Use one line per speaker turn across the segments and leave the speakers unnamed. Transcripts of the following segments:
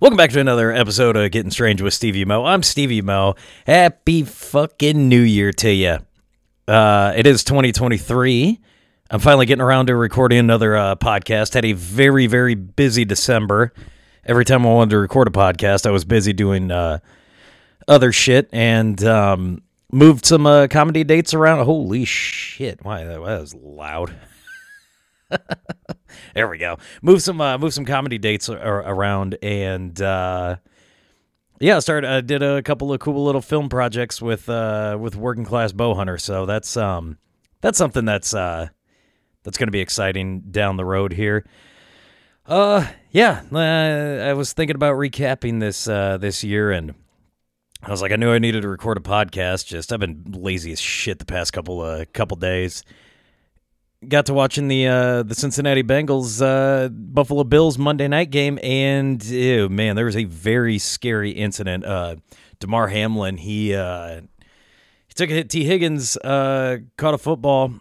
Welcome back to another episode of Getting Strange with Stevie Mo. I'm Stevie Mo. Happy fucking New Year to you. Uh, it is 2023. I'm finally getting around to recording another uh, podcast. Had a very, very busy December. Every time I wanted to record a podcast, I was busy doing uh, other shit and um, moved some uh, comedy dates around. Holy shit! Why that was loud. there we go. Move some uh, move some comedy dates ar- around and uh, yeah, started uh, did a couple of cool little film projects with uh, with working class bow hunter. So that's um that's something that's uh that's going to be exciting down the road here. Uh yeah, uh, I was thinking about recapping this uh this year and I was like I knew I needed to record a podcast. Just I've been lazy as shit the past couple uh couple days got to watching the uh, the Cincinnati Bengals uh, Buffalo Bills Monday night game, and ew, man, there was a very scary incident. Uh, Damar Hamlin, he uh, he took a hit. Tee Higgins uh, caught a football,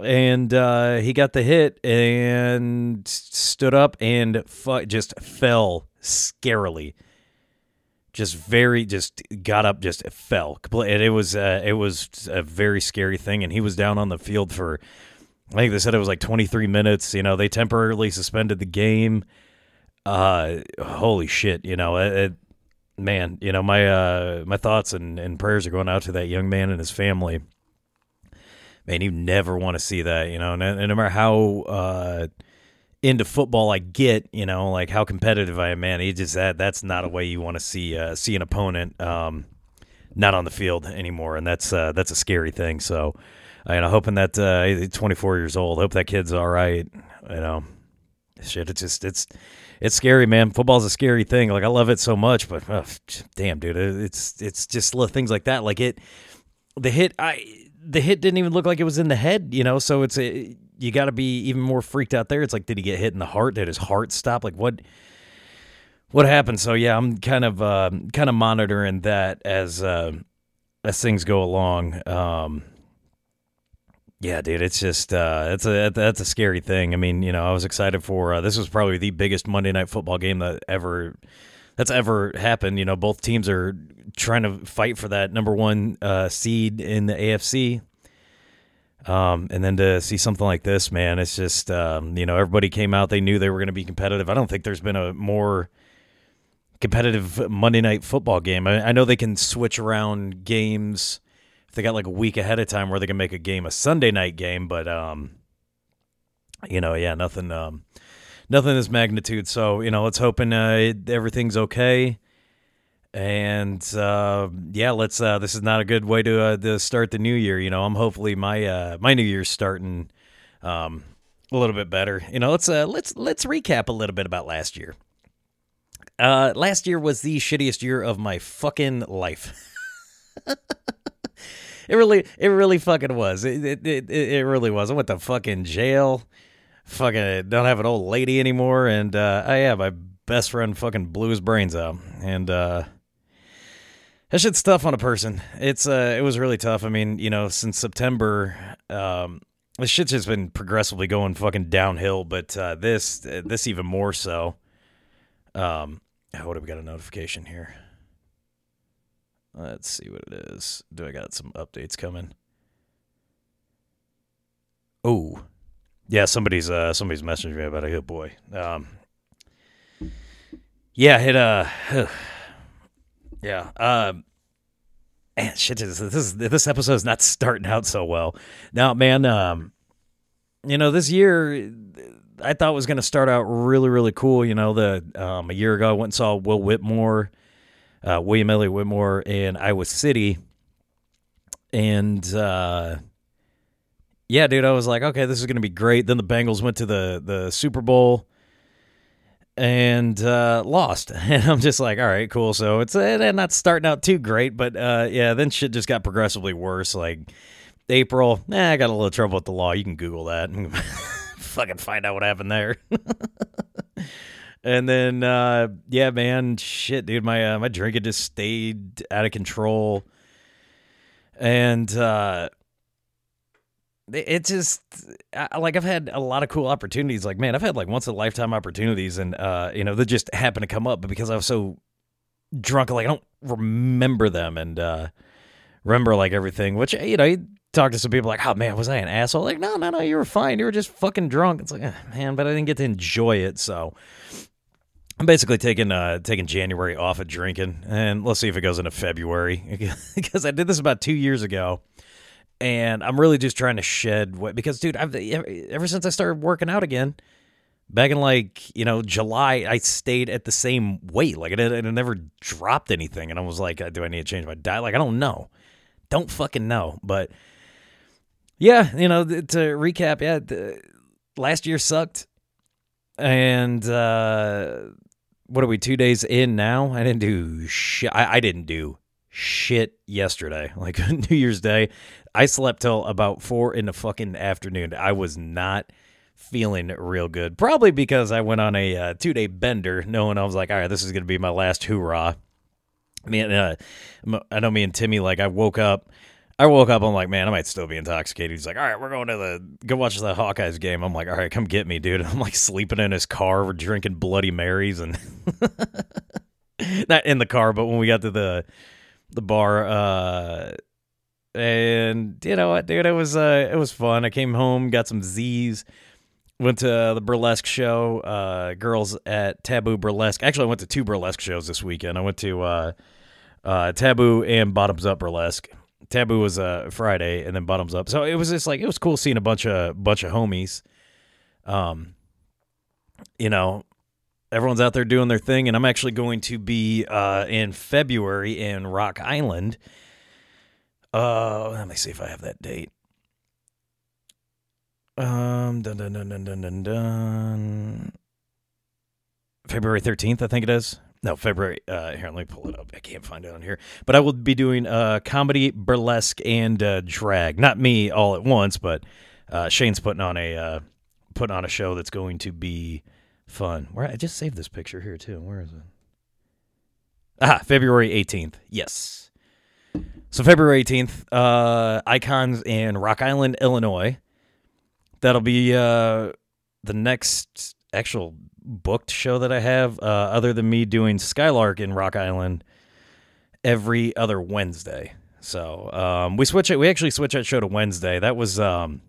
and uh, he got the hit and stood up and fu- just fell scarily. Just very, just got up, just fell. And it was, uh, it was a very scary thing. And he was down on the field for I think they said it was like 23 minutes. You know, they temporarily suspended the game. Uh, holy shit! You know, it, it, man. You know, my uh, my thoughts and, and prayers are going out to that young man and his family. Man, you never want to see that. You know, and, and no matter how uh, into football I get, you know, like how competitive I am, man, he just that that's not a way you want to see uh, see an opponent um, not on the field anymore, and that's uh, that's a scary thing. So and I'm hoping that uh, 24 years old. I hope that kid's all right. You know, shit. It's just it's it's scary, man. Football's a scary thing. Like I love it so much, but oh, damn, dude, it's it's just little things like that. Like it, the hit. I the hit didn't even look like it was in the head. You know, so it's a you got to be even more freaked out there. It's like, did he get hit in the heart? Did his heart stop? Like what? What happened? So yeah, I'm kind of uh, kind of monitoring that as uh, as things go along. Um, yeah, dude, it's just uh, it's a that's a scary thing. I mean, you know, I was excited for uh, this was probably the biggest Monday night football game that ever that's ever happened. You know, both teams are trying to fight for that number one uh, seed in the AFC. Um, and then to see something like this, man, it's just um, you know everybody came out. They knew they were going to be competitive. I don't think there's been a more competitive Monday night football game. I, I know they can switch around games they got like a week ahead of time where they can make a game a Sunday night game, but um, you know, yeah, nothing, um, nothing this magnitude. So you know, let's hoping uh, everything's okay. And uh, yeah, let's. Uh, this is not a good way to uh, to start the new year. You know, I'm hopefully my uh, my new year's starting um, a little bit better. You know, let's uh, let's let's recap a little bit about last year. Uh, last year was the shittiest year of my fucking life. it really, it really fucking was. It, it, it, it really was. I went to fucking jail. Fucking don't have an old lady anymore, and uh, I yeah, my best friend fucking blew his brains out, and uh, that shit's tough on a person. It's uh, it was really tough. I mean, you know, since September, um, this shit's just been progressively going fucking downhill. But uh, this, this even more so. Um, oh, what have we got a notification here? Let's see what it is. Do I got some updates coming? Oh, yeah. Somebody's uh somebody's messaging me about a good boy. Um, yeah. It uh, yeah. Um. Man, shit, this is this episode is not starting out so well. Now, man, um, you know, this year I thought was going to start out really, really cool. You know, the um, a year ago I went and saw Will Whitmore uh, William Elliott Whitmore in Iowa City. And uh, yeah, dude, I was like, okay, this is going to be great. Then the Bengals went to the, the Super Bowl and uh, lost. And I'm just like, all right, cool. So it's uh, not starting out too great, but uh, yeah, then shit just got progressively worse. Like April, eh, I got a little trouble with the law. You can Google that and fucking find out what happened there. And then, uh, yeah, man, shit, dude, my uh, my drinking just stayed out of control, and uh, it just like I've had a lot of cool opportunities. Like, man, I've had like once a lifetime opportunities, and uh, you know, they just happen to come up. But because I was so drunk, like I don't remember them and uh, remember like everything. Which you know, you talk to some people like, "Oh man, was I an asshole?" Like, no, no, no, you were fine. You were just fucking drunk. It's like, eh, man, but I didn't get to enjoy it. So I'm basically taking uh, taking January off of drinking, and let's see if it goes into February because I did this about two years ago and I'm really just trying to shed what because dude, I've ever since I started working out again, back in like you know July, I stayed at the same weight, like it, it never dropped anything, and I was like, do I need to change my diet? Like I don't know, don't fucking know, but yeah, you know to recap, yeah, the, last year sucked, and uh, what are we two days in now? I didn't do shit. I, I didn't do shit yesterday, like New Year's Day. I slept till about four in the fucking afternoon. I was not feeling real good. Probably because I went on a uh, two day bender, knowing I was like, all right, this is to be my last hoorah. I mean, uh, I know me and Timmy, like, I woke up. I woke up. I'm like, man, I might still be intoxicated. He's like, all right, we're going to the go watch the Hawkeyes game. I'm like, all right, come get me, dude. I'm like sleeping in his car. We're drinking Bloody Marys and not in the car, but when we got to the the bar, uh, and you know what, dude, it was uh, it was fun. I came home, got some Z's, went to the burlesque show. Uh, girls at Taboo Burlesque. Actually, I went to two burlesque shows this weekend. I went to uh, uh, Taboo and Bottoms Up Burlesque. Taboo was uh, Friday, and then Bottoms Up. So it was just like it was cool seeing a bunch of bunch of homies. Um, you know, everyone's out there doing their thing, and I'm actually going to be uh, in February in Rock Island uh, let me see if I have that date. Um, dun dun dun dun dun dun dun. February thirteenth, I think it is. No, February. Uh, here, let me pull it up. I can't find it on here. But I will be doing uh, comedy, burlesque, and uh, drag. Not me all at once, but uh, Shane's putting on a uh, putting on a show that's going to be fun. Where I just saved this picture here too. Where is it? Ah, February eighteenth. Yes. So February 18th, uh, Icons in Rock Island, Illinois. That'll be uh, the next actual booked show that I have, uh, other than me doing Skylark in Rock Island every other Wednesday. So um, we switch it. We actually switch that show to Wednesday. That was um,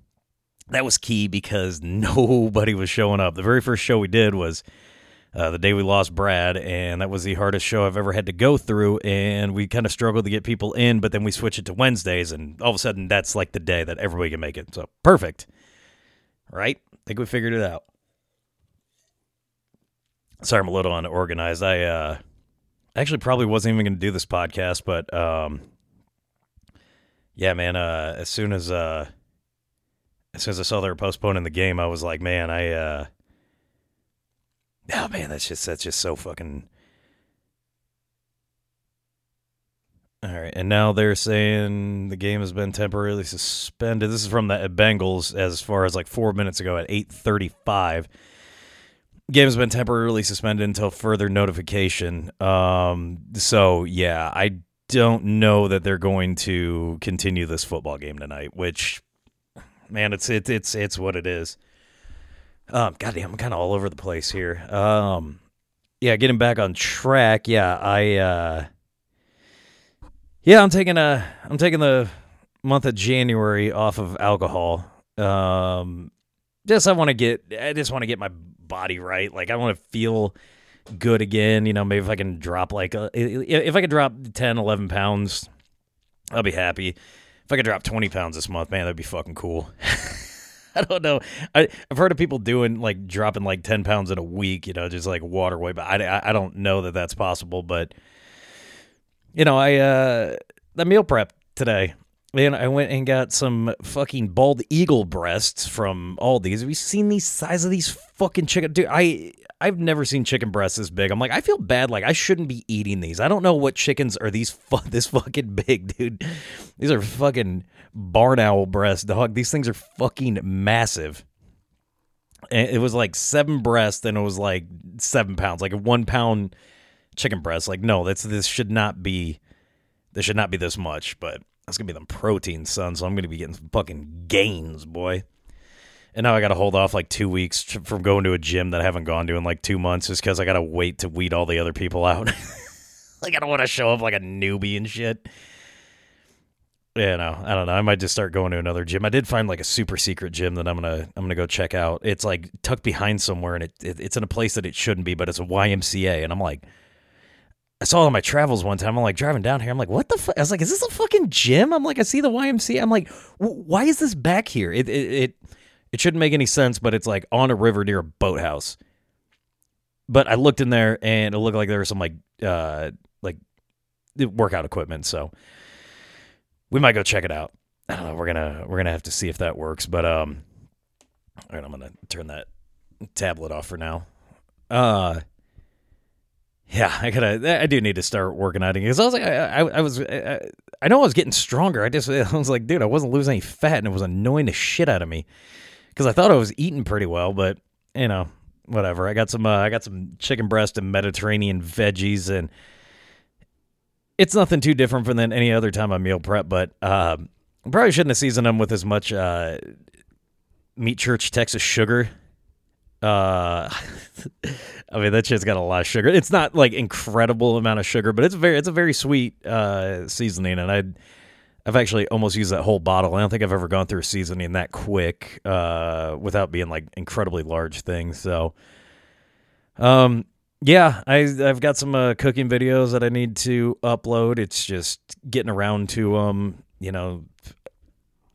that was key because nobody was showing up. The very first show we did was uh, the day we lost Brad, and that was the hardest show I've ever had to go through. And we kind of struggled to get people in, but then we switch it to Wednesdays, and all of a sudden that's like the day that everybody can make it. So perfect, right? I think we figured it out. Sorry, I'm a little unorganized. I uh, actually probably wasn't even going to do this podcast, but um, yeah, man. Uh, as soon as uh, as soon as I saw they were postponing the game, I was like, man, I uh, Oh man, that's just that's just so fucking. All right, and now they're saying the game has been temporarily suspended. This is from the Bengals as far as like four minutes ago at eight thirty-five. Game has been temporarily suspended until further notification. Um, so yeah, I don't know that they're going to continue this football game tonight. Which, man, it's it, it's it's what it is. Um, goddamn, I'm kind of all over the place here. Um, yeah, getting back on track. Yeah, I, uh, yeah, I'm taking a, I'm taking the month of January off of alcohol. Um, just I want to get, I just want to get my body right. Like I want to feel good again. You know, maybe if I can drop like, a, if I could drop 10, 11 pounds, I'll be happy. If I could drop 20 pounds this month, man, that'd be fucking cool. I don't know. I, have heard of people doing like dropping like ten pounds in a week, you know, just like water weight. But I, I don't know that that's possible. But you know, I uh the meal prep today. And I went and got some fucking bald eagle breasts from Aldi's. Have you seen these size of these fucking chicken? Dude, I I've never seen chicken breasts this big. I'm like, I feel bad. Like I shouldn't be eating these. I don't know what chickens are these fu- this fucking big, dude. These are fucking barn owl breasts, dog. These things are fucking massive. And it was like seven breasts, and it was like seven pounds, like a one pound chicken breast. Like, no, that's this should not be. This should not be this much, but That's gonna be them protein, son. So I'm gonna be getting some fucking gains, boy. And now I got to hold off like two weeks from going to a gym that I haven't gone to in like two months, just because I got to wait to weed all the other people out. like I don't want to show up like a newbie and shit. Yeah, no, I don't know. I might just start going to another gym. I did find like a super secret gym that I'm gonna I'm gonna go check out. It's like tucked behind somewhere, and it, it it's in a place that it shouldn't be, but it's a YMCA, and I'm like. I saw it on my travels one time. I'm like driving down here. I'm like, what the fuck? I was like, is this a fucking gym? I'm like, I see the YMCA. I'm like, why is this back here? It, it, it it shouldn't make any sense, but it's like on a river near a boathouse. But I looked in there and it looked like there was some like uh like workout equipment, so we might go check it out. I don't know. We're gonna we're gonna have to see if that works. But um, all right, I'm gonna turn that tablet off for now. Uh, yeah, I gotta. I do need to start working out because I was like, I, I, I was, I, I, know I was getting stronger. I just, I was like, dude, I wasn't losing any fat, and it was annoying the shit out of me because I thought I was eating pretty well, but you know, whatever. I got some uh, I got some chicken breast and Mediterranean veggies, and it's nothing too different from than any other time I meal prep. But uh, probably shouldn't have seasoned them with as much uh, Meat Church Texas sugar. Uh, I mean that shit's got a lot of sugar. It's not like incredible amount of sugar, but it's very it's a very sweet uh, seasoning, and I I've actually almost used that whole bottle. I don't think I've ever gone through a seasoning that quick uh, without being like incredibly large things. So, um, yeah, I I've got some uh, cooking videos that I need to upload. It's just getting around to um, you know,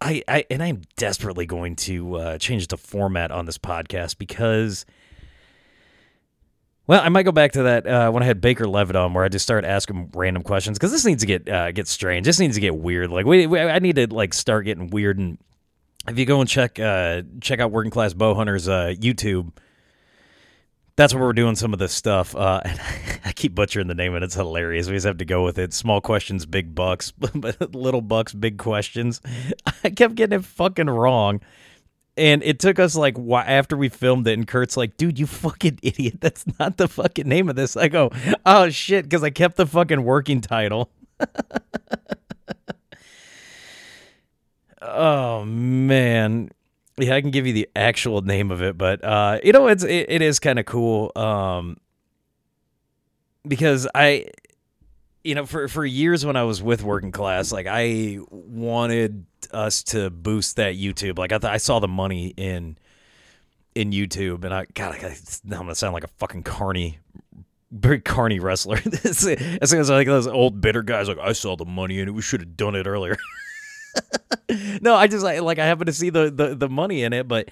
I I and I'm desperately going to uh, change the format on this podcast because well, I might go back to that uh, when I had Baker Levitt on, where I just started asking random questions because this needs to get uh, get strange. This needs to get weird. Like we, we, I need to like start getting weird. And if you go and check uh, check out Working Class Bowhunters uh, YouTube, that's where we're doing some of this stuff. Uh, and I keep butchering the name, and it's hilarious. We just have to go with it. Small questions, big bucks, little bucks, big questions. I kept getting it fucking wrong and it took us like after we filmed it and kurt's like dude you fucking idiot that's not the fucking name of this i go oh shit because i kept the fucking working title oh man yeah i can give you the actual name of it but uh you know it's it, it is kind of cool um because i you know, for for years when I was with working class, like I wanted us to boost that YouTube. Like I th- I saw the money in in YouTube, and I God, I, I'm gonna sound like a fucking carny, very carny wrestler. as soon as like those old bitter guys, like I saw the money and we should have done it earlier. no, I just like I happen to see the, the the money in it, but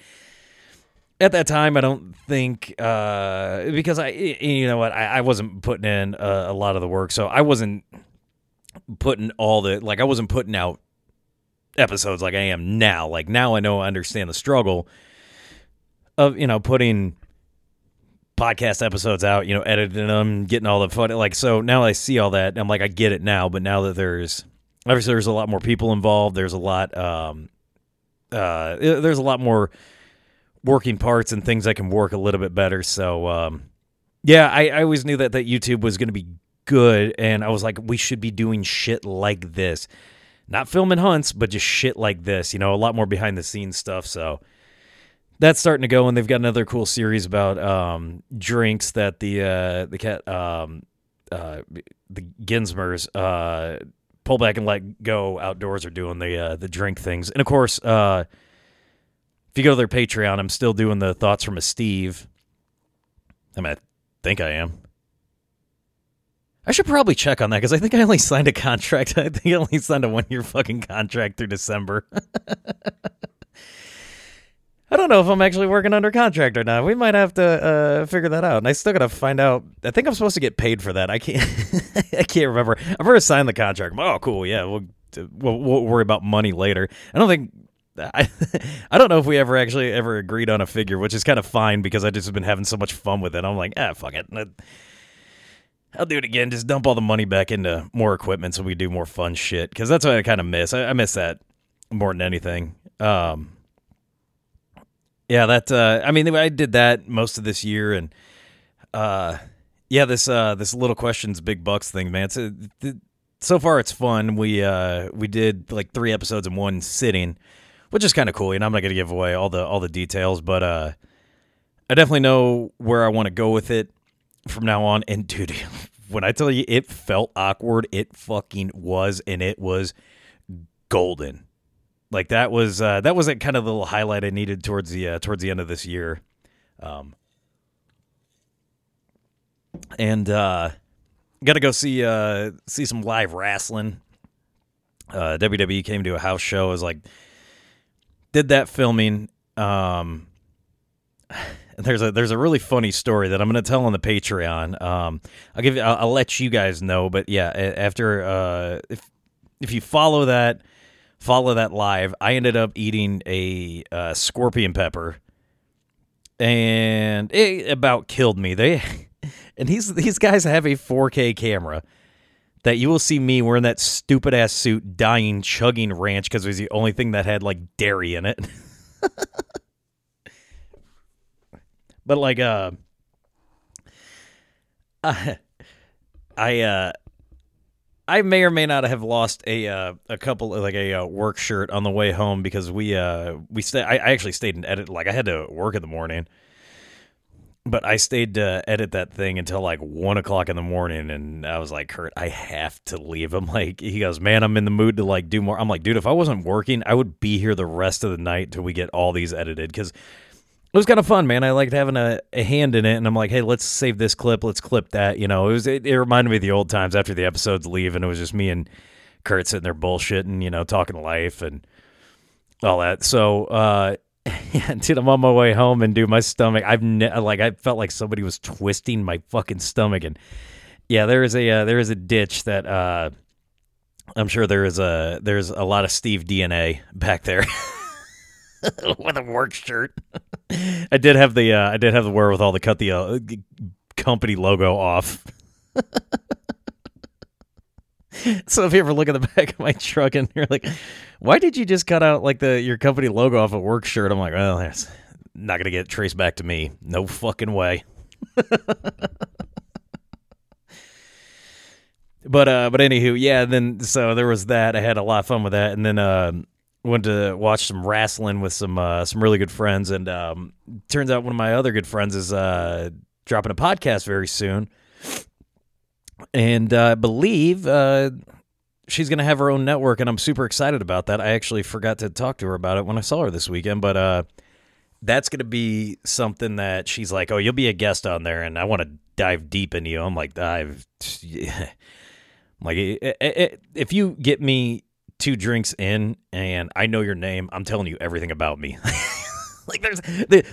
at that time, I don't think uh, because I, you know what, I, I wasn't putting in a, a, lot of the work, so I wasn't putting all the like I wasn't putting out episodes like I am now. Like now, I know I understand the struggle of you know putting podcast episodes out, you know, editing them, getting all the fun. Like so now I see all that. I'm like I get it now, but now that there's obviously there's a lot more people involved. There's a lot. Um, uh, there's a lot more working parts and things that can work a little bit better. So, um, yeah, I, I always knew that that YouTube was going to be good, and I was like, we should be doing shit like this, not filming hunts, but just shit like this. You know, a lot more behind the scenes stuff. So that's starting to go, and they've got another cool series about um, drinks that the uh, the cat um, uh, the Ginsmers uh, pull back and let go outdoors are doing the uh, the drink things, and of course. Uh, if you go to their Patreon, I'm still doing the thoughts from a Steve. I mean, I think I am. I should probably check on that because I think I only signed a contract. I think I only signed a one year fucking contract through December. I don't know if I'm actually working under contract or not. We might have to uh, figure that out. And I still gotta find out. I think I'm supposed to get paid for that. I can't. I can't remember. I've already signed the contract. Oh, cool. Yeah, we'll, we'll we'll worry about money later. I don't think I, I don't know if we ever actually ever agreed on a figure, which is kind of fine because I just have been having so much fun with it. I'm like, ah, fuck it. I'll do it again. Just dump all the money back into more equipment so we do more fun shit. Because that's what I kind of miss. I, I, miss that more than anything. Um, yeah, that. Uh, I mean, I did that most of this year, and uh, yeah, this uh, this little questions, big bucks thing, man. It's a, so far it's fun. We uh we did like three episodes in one sitting, which is kind of cool. And I'm not gonna give away all the all the details, but uh, I definitely know where I want to go with it from now on. And dude, when I tell you it felt awkward, it fucking was, and it was golden. Like that was uh, that was a kind of the little highlight I needed towards the uh, towards the end of this year. Um, and uh, got to go see uh, see some live wrestling. Uh, WWE came to a house show. I was like, did that filming. Um, there's a there's a really funny story that I'm going to tell on the Patreon. Um, I'll give I'll, I'll, let you guys know. But yeah, after uh, if if you follow that follow that live, I ended up eating a uh, scorpion pepper, and it about killed me. They and these these guys have a 4K camera that you will see me wearing that stupid ass suit, dying, chugging ranch because it was the only thing that had like dairy in it. but like, uh, I, I, uh, I may or may not have lost a uh, a couple like a uh, work shirt on the way home because we uh we stay. I, I actually stayed in edit like I had to work in the morning, but I stayed to edit that thing until like one o'clock in the morning, and I was like, Kurt, I have to leave. I'm like, he goes, man, I'm in the mood to like do more. I'm like, dude, if I wasn't working, I would be here the rest of the night till we get all these edited because it was kind of fun, man. I liked having a, a hand in it, and I'm like, hey, let's save this clip, let's clip that. You know, it was it, it reminded me of the old times after the episodes leave, and it was just me and Kurt sitting there bullshitting, you know, talking life and all that. So, uh, yeah, dude, I'm on my way home, and dude, my stomach, I've ne- like, I felt like somebody was twisting my fucking stomach, and yeah, there is a uh, there is a ditch that uh, I'm sure there is a there's a lot of Steve DNA back there. with a work shirt. I did have the uh, I did have the wherewithal to cut the uh, company logo off. so if you ever look at the back of my truck and you're like, "Why did you just cut out like the your company logo off a work shirt?" I'm like, "Well, that's not gonna get traced back to me. No fucking way." but uh, but anywho, yeah. Then so there was that. I had a lot of fun with that, and then uh, went to watch some wrestling with some uh, some really good friends, and um, turns out one of my other good friends is uh, dropping a podcast very soon, and uh, I believe uh, she's going to have her own network, and I'm super excited about that. I actually forgot to talk to her about it when I saw her this weekend, but uh, that's going to be something that she's like, "Oh, you'll be a guest on there," and I want to dive deep into you. I'm like, dive. like, if you get me two drinks in and I know your name, I'm telling you everything about me. like there's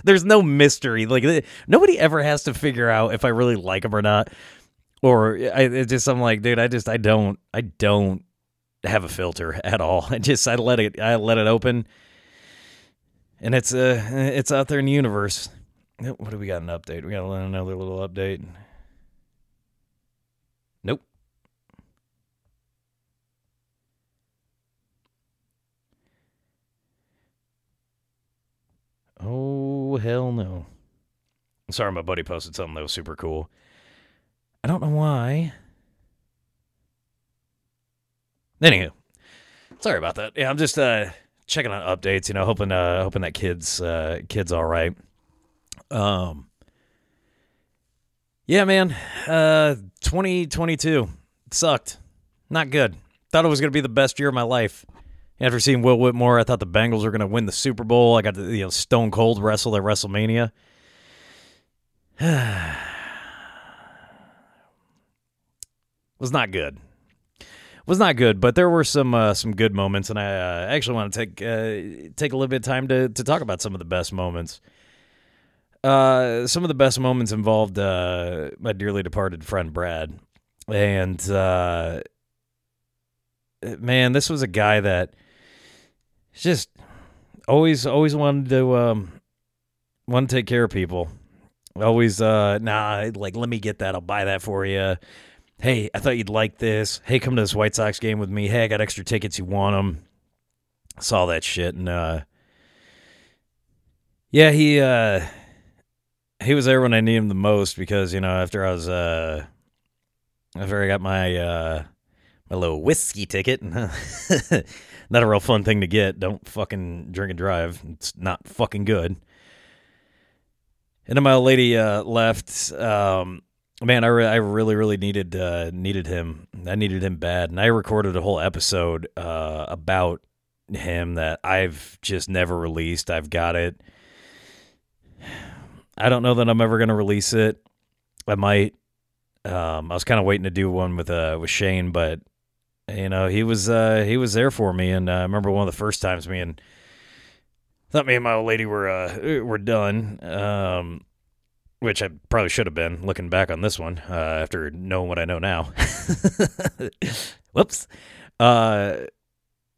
there's no mystery. Like nobody ever has to figure out if I really like him or not. Or I just I'm like, dude, I just I don't I don't have a filter at all. I just I let it I let it open, and it's uh it's out there in the universe. What do we got an update? We got another little update. Oh, hell no. Sorry, my buddy posted something that was super cool. I don't know why. Anywho, sorry about that. Yeah, I'm just uh, checking on updates. You know, hoping uh, hoping that kids uh, kids all right. Um, yeah, man. Uh, 2022 sucked. Not good. Thought it was gonna be the best year of my life. After seeing Will Whitmore, I thought the Bengals were going to win the Super Bowl. I got the you know Stone Cold wrestle at WrestleMania. was not good. Was not good, but there were some uh, some good moments, and I uh, actually want to take uh, take a little bit of time to to talk about some of the best moments. Uh, some of the best moments involved uh, my dearly departed friend Brad, and uh, man, this was a guy that just always always wanted to um want to take care of people. Always uh nah, like let me get that. I'll buy that for you. Hey, I thought you'd like this. Hey, come to this White Sox game with me. Hey, I got extra tickets. You want them? Saw that shit and uh yeah, he uh he was there when I needed him the most because, you know, after I was uh after I got my uh my little whiskey ticket. not a real fun thing to get. Don't fucking drink and drive. It's not fucking good. And then my old lady uh, left. Um, man, I, re- I really, really needed uh, needed him. I needed him bad, and I recorded a whole episode uh, about him that I've just never released. I've got it. I don't know that I'm ever going to release it. I might. Um, I was kind of waiting to do one with uh, with Shane, but you know he was uh, he was there for me, and uh, I remember one of the first times me and thought me and my old lady were uh, were done. Um, which I probably should have been looking back on this one uh, after knowing what I know now. Whoops. Uh,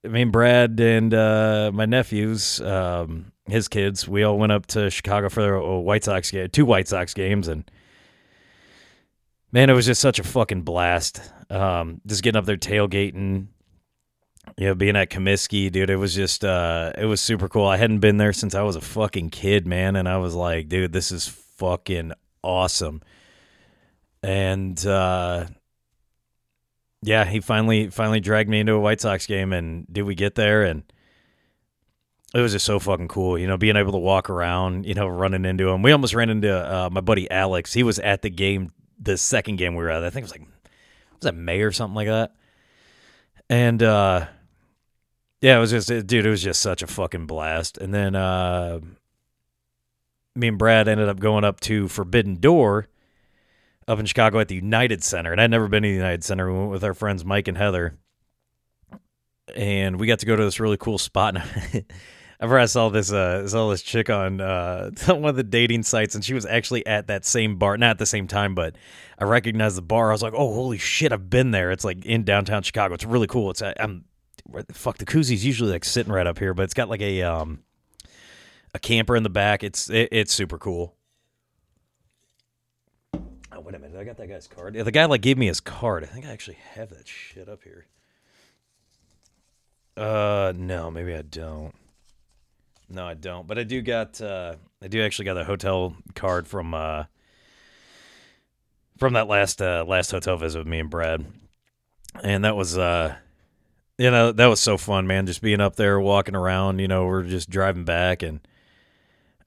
I mean, Brad and uh, my nephews, um, his kids, we all went up to Chicago for a White Sox game, two White Sox games, and man, it was just such a fucking blast. Um, just getting up there tailgating, you know, being at Comiskey, dude, it was just, uh, it was super cool. I hadn't been there since I was a fucking kid, man, and I was like, dude, this is fucking awesome. And uh, yeah, he finally finally dragged me into a White Sox game, and did we get there? And it was just so fucking cool, you know, being able to walk around, you know, running into him. We almost ran into uh, my buddy Alex. He was at the game, the second game we were at. I think it was like, was that May or something like that? And uh, yeah, it was just, dude, it was just such a fucking blast. And then uh, me and Brad ended up going up to Forbidden Door up in Chicago at the United Center. And I'd never been to the United Center. We went with our friends Mike and Heather. And we got to go to this really cool spot. And I saw this uh saw this chick on uh one of the dating sites and she was actually at that same bar, not at the same time, but I recognized the bar. I was like, "Oh, holy shit, I've been there." It's like in downtown Chicago. It's really cool. It's I'm fuck the koozies usually like sitting right up here, but it's got like a um a camper in the back. It's it, it's super cool. Oh wait a minute, I got that guy's card. Yeah, the guy like gave me his card. I think I actually have that shit up here. Uh, no, maybe I don't. No, I don't. But I do got. Uh, I do actually got a hotel card from. Uh, from that last uh, last hotel visit with me and Brad, and that was uh, you know that was so fun, man. Just being up there, walking around. You know, we're just driving back, and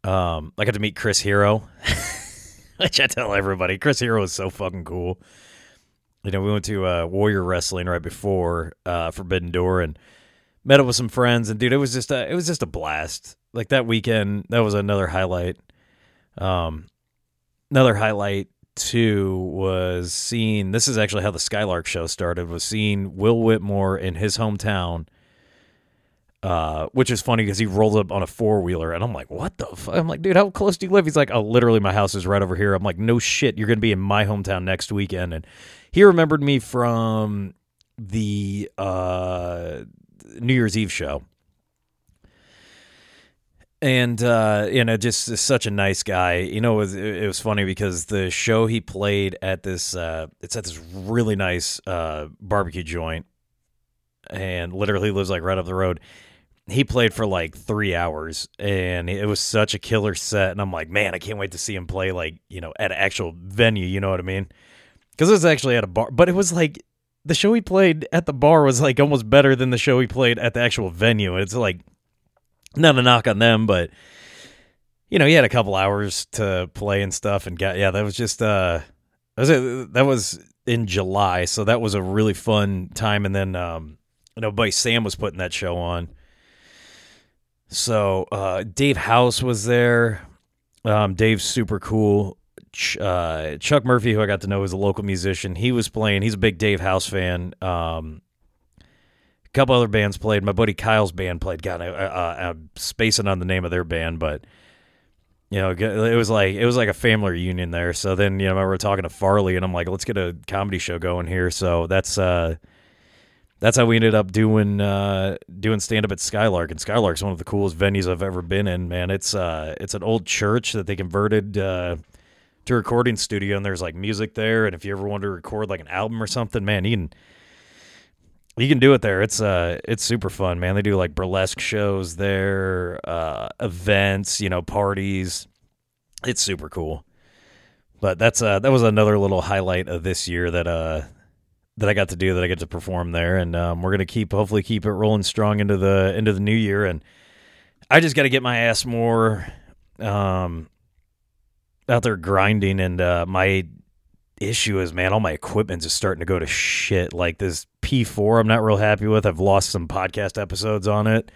um, I got to meet Chris Hero, which I tell everybody. Chris Hero is so fucking cool. You know, we went to uh, Warrior Wrestling right before uh, Forbidden Door and met up with some friends, and dude, it was just a, it was just a blast. Like that weekend, that was another highlight. Um, another highlight too was seeing. This is actually how the Skylark show started. Was seeing Will Whitmore in his hometown uh, which is funny because he rolled up on a four wheeler, and I'm like, "What the?" Fuck? I'm like, "Dude, how close do you live?" He's like, "Oh, literally, my house is right over here." I'm like, "No shit, you're gonna be in my hometown next weekend." And he remembered me from the uh, New Year's Eve show, and uh, you know, just such a nice guy. You know, it was, it was funny because the show he played at this, uh, it's at this really nice uh, barbecue joint, and literally lives like right up the road. He played for like three hours and it was such a killer set and i'm like man i can't wait to see him play like you know at an actual venue you know what i mean? Because it was actually at a bar but it was like the show he played at the bar was like almost better than the show he played at the actual venue it's like not a knock on them but you know he had a couple hours to play and stuff and got yeah that was just uh that was, that was in july so that was a really fun time and then um you know buddy sam was putting that show on so uh, Dave House was there. Um, Dave's super cool. Ch- uh, Chuck Murphy, who I got to know, is a local musician. He was playing. He's a big Dave House fan. Um, a couple other bands played. My buddy Kyle's band played. God, I, I'm spacing on the name of their band, but you know, it was like it was like a family reunion there. So then, you know, we were talking to Farley, and I'm like, let's get a comedy show going here. So that's uh, that's how we ended up doing uh, doing stand up at Skylark. And Skylark's one of the coolest venues I've ever been in. Man, it's uh, it's an old church that they converted uh, to a recording studio, and there's like music there. And if you ever want to record like an album or something, man, you can you can do it there. It's uh it's super fun, man. They do like burlesque shows there, uh, events, you know, parties. It's super cool. But that's uh that was another little highlight of this year that uh that I got to do that I get to perform there, and um, we're gonna keep hopefully keep it rolling strong into the into the new year. And I just got to get my ass more um, out there grinding, and uh, my issue is, man, all my equipment's just starting to go to shit. Like this P4, I'm not real happy with. I've lost some podcast episodes on it.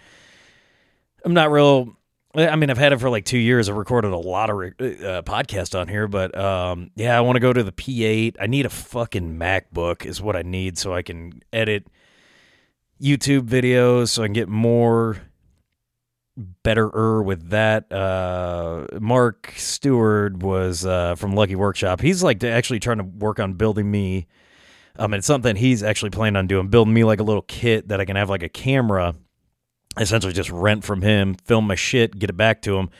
I'm not real. I mean, I've had it for like two years. I've recorded a lot of re- uh, podcasts on here, but um, yeah, I want to go to the P8. I need a fucking MacBook, is what I need, so I can edit YouTube videos, so I can get more better with that. Uh, Mark Stewart was uh, from Lucky Workshop. He's like actually trying to work on building me. I Um, it's something he's actually planning on doing, building me like a little kit that I can have like a camera, essentially just rent from him, film my shit, get it back to him.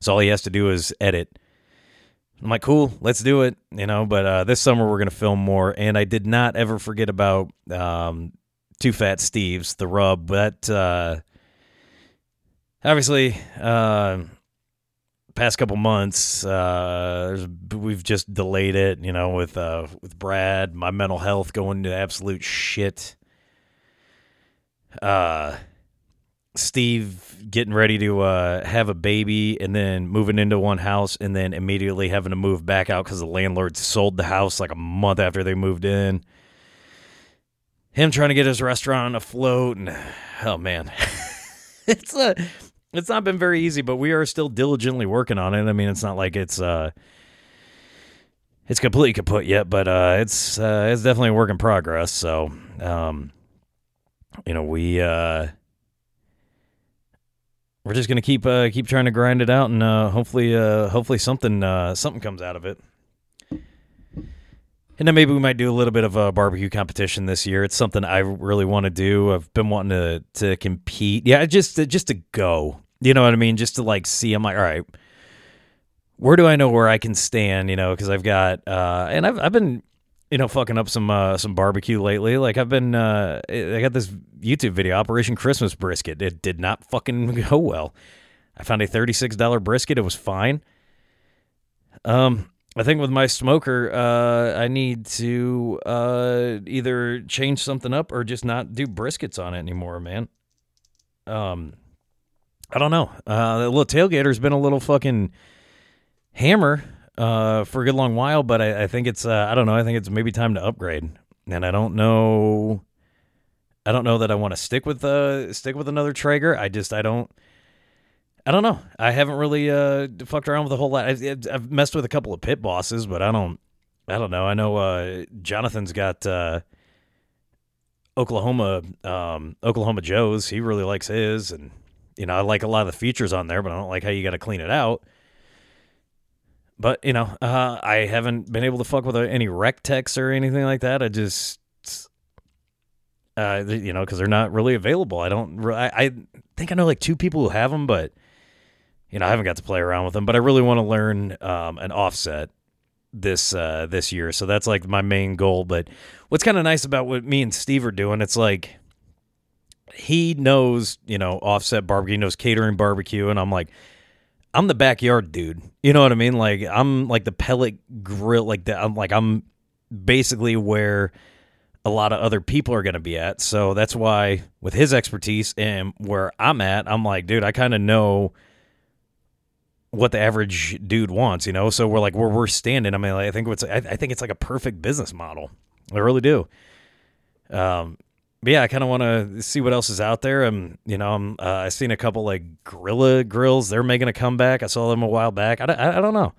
So all he has to do is edit. I'm like, cool, let's do it, you know. But uh, this summer we're gonna film more, and I did not ever forget about um, Two Fat Steves, the rub. That uh, obviously, uh, past couple months, uh, we've just delayed it. You know, with uh, with Brad, my mental health going to absolute shit. Uh, Steve getting ready to uh, have a baby and then moving into one house and then immediately having to move back out because the landlord sold the house like a month after they moved in. Him trying to get his restaurant afloat and oh man, it's a it's not been very easy, but we are still diligently working on it. I mean, it's not like it's uh it's completely kaput yet, but uh it's uh it's definitely a work in progress. So um you know, we uh we're just gonna keep uh keep trying to grind it out and uh hopefully uh hopefully something uh something comes out of it. And then maybe we might do a little bit of a barbecue competition this year. It's something I really want to do. I've been wanting to to compete. Yeah, just to, just to go. You know what I mean? Just to like see, I'm like, all right, where do I know where I can stand? You know, because I've got, uh, and I've I've been, you know, fucking up some uh, some barbecue lately. Like I've been, uh, I got this YouTube video, Operation Christmas Brisket. It did not fucking go well. I found a thirty six dollar brisket. It was fine. Um, I think with my smoker, uh, I need to uh, either change something up or just not do briskets on it anymore, man. Um, I don't know. Uh, the little tailgater's been a little fucking hammer uh, for a good long while, but I, I think it's uh, I don't know. I think it's maybe time to upgrade, and I don't know. I don't know that I want to stick with uh stick with another Traeger. I just I don't. I don't know. I haven't really uh fucked around with a whole lot. I've, I've messed with a couple of pit bosses, but I don't. I don't know. I know uh, Jonathan's got uh, Oklahoma um, Oklahoma Joe's. He really likes his, and you know, I like a lot of the features on there, but I don't like how you got to clean it out. But you know, uh, I haven't been able to fuck with any rec techs or anything like that. I just, uh, you know, because they're not really available. I don't. I, I think I know like two people who have them, but you know, I haven't got to play around with them. But I really want to learn um, an offset this uh, this year. So that's like my main goal. But what's kind of nice about what me and Steve are doing, it's like he knows, you know, offset barbecue, he knows catering barbecue, and I'm like, I'm the backyard dude. You know what I mean? Like I'm like the pellet grill, like the, I'm like I'm basically where a lot of other people are going to be at. So that's why with his expertise and where I'm at, I'm like, dude, I kind of know what the average dude wants, you know. So we're like where we're standing. I mean, like, I think it's I, I think it's like a perfect business model. I really do. Um, but yeah, I kind of want to see what else is out there. And you know, I'm, uh, I seen a couple like Gorilla Grills. They're making a comeback. I saw them a while back. I, I, I don't know.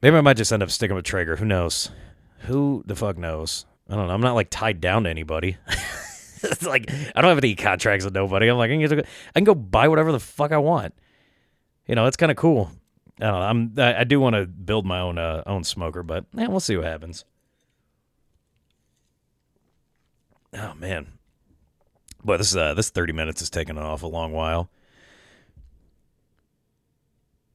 Maybe I might just end up sticking with Traeger. Who knows? Who the fuck knows? I don't know. I'm not like tied down to anybody. it's like I don't have any contracts with nobody. I'm like I can, go, I can go buy whatever the fuck I want. You know, that's kind of cool. I don't know. I'm I, I do want to build my own uh, own smoker, but yeah, we'll see what happens. Oh man, boy, this uh, this thirty minutes is taking off a long while.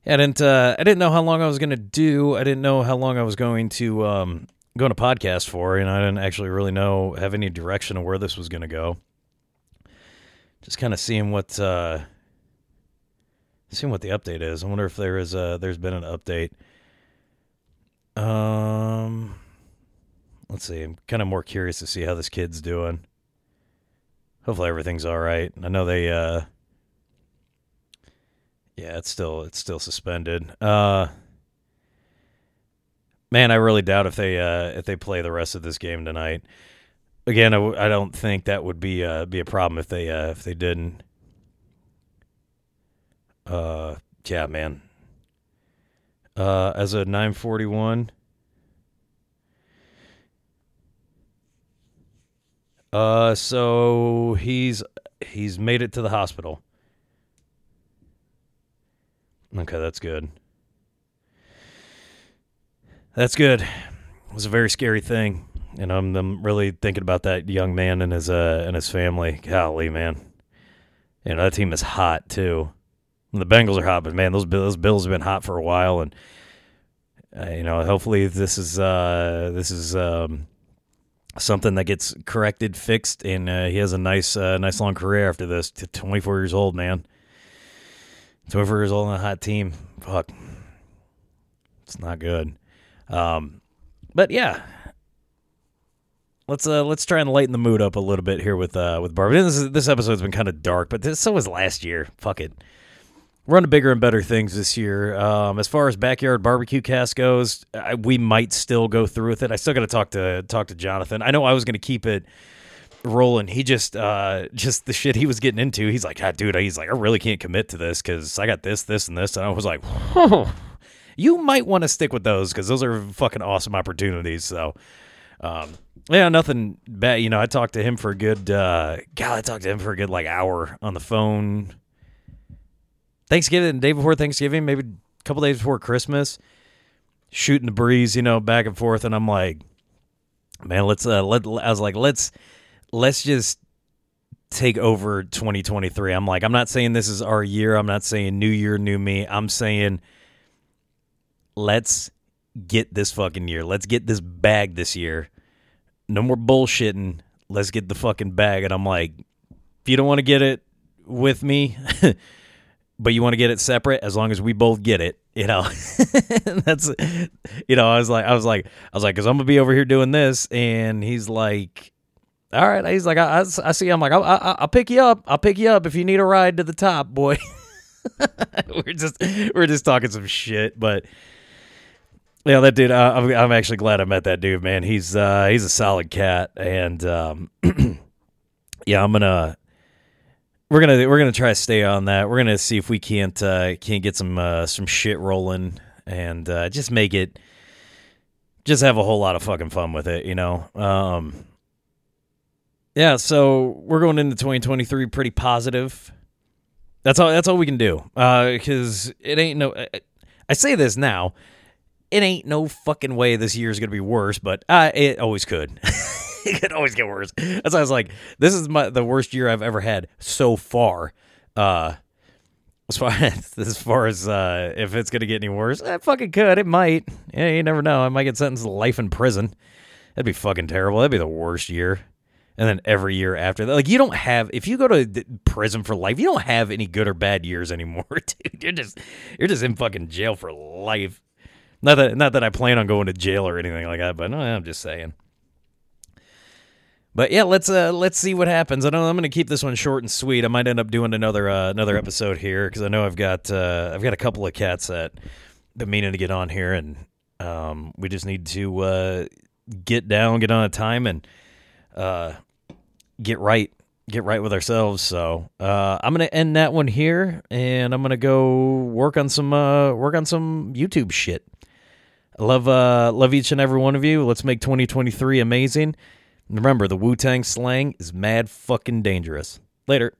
I didn't uh, I didn't know how long I was going to do. I didn't know how long I was going to um, go a podcast for, and I didn't actually really know have any direction of where this was going to go. Just kind of seeing what uh, seeing what the update is. I wonder if there is a, there's been an update. Um let's see. I'm kind of more curious to see how this kid's doing. Hopefully everything's all right. I know they uh Yeah, it's still it's still suspended. Uh Man, I really doubt if they uh if they play the rest of this game tonight. Again, I w- I don't think that would be uh be a problem if they uh if they didn't. Uh yeah, man. Uh as a 941 Uh, so he's he's made it to the hospital. Okay, that's good. That's good. It was a very scary thing, and I'm I'm really thinking about that young man and his uh and his family. Golly, man. You know that team is hot too. The Bengals are hot, but man, those those Bills have been hot for a while, and uh, you know, hopefully this is uh this is um something that gets corrected, fixed, and uh, he has a nice, uh, nice long career after this. 24 years old, man. 24 years old on a hot team. Fuck, it's not good. Um, but yeah, let's uh, let's try and lighten the mood up a little bit here with uh, with Barbie. This this episode's been kind of dark, but this, so was last year. Fuck it. On to bigger and better things this year. Um, as far as backyard barbecue cast goes, I, we might still go through with it. I still got to talk to talk to Jonathan. I know I was going to keep it rolling. He just uh, just the shit he was getting into. He's like, ah, dude. He's like, I really can't commit to this because I got this, this, and this. And I was like, you might want to stick with those because those are fucking awesome opportunities. So. Um, yeah, nothing bad. You know, I talked to him for a good, uh, God, I talked to him for a good like hour on the phone Thanksgiving, day before Thanksgiving, maybe a couple days before Christmas, shooting the breeze, you know, back and forth, and I'm like, man, let's uh, let. I was like, let's let's just take over 2023. I'm like, I'm not saying this is our year. I'm not saying new year, new me. I'm saying let's get this fucking year. Let's get this bag this year. No more bullshitting. Let's get the fucking bag. And I'm like, if you don't want to get it with me. but you want to get it separate as long as we both get it you know? That's you know i was like i was like i was like because i'm gonna be over here doing this and he's like all right he's like i, I, I see i'm like I'll, I, will pick you up i'll pick you up if you need a ride to the top boy we're just we're just talking some shit but yeah that dude uh, I'm, I'm actually glad i met that dude man. He's uh he's a solid cat and um yeah i'm gonna we're gonna we're gonna try to stay on that. We're gonna see if we can't uh, can't get some uh, some shit rolling and uh, just make it just have a whole lot of fucking fun with it, you know. Um, yeah, so we're going into 2023 pretty positive. That's all. That's all we can do. Because uh, it ain't no. I say this now. It ain't no fucking way this year is gonna be worse, but uh, it always could. it could always get worse. That's why I was like, this is my the worst year I've ever had so far. Uh, as far as far as uh, if it's gonna get any worse, it fucking could. It might. Yeah, you never know. I might get sentenced to life in prison. That'd be fucking terrible. That'd be the worst year. And then every year after that, like you don't have. If you go to prison for life, you don't have any good or bad years anymore, dude. You're just you're just in fucking jail for life. Not that not that I plan on going to jail or anything like that, but no, I'm just saying. But yeah, let's uh let's see what happens. I know I'm going to keep this one short and sweet. I might end up doing another uh, another episode here because I know I've got uh, I've got a couple of cats that been meaning to get on here, and um, we just need to uh, get down, get on a time, and uh, get right get right with ourselves. So uh, I'm gonna end that one here, and I'm gonna go work on some uh, work on some YouTube shit. I love uh, love each and every one of you. Let's make 2023 amazing. Remember, the Wu Tang slang is mad fucking dangerous. Later.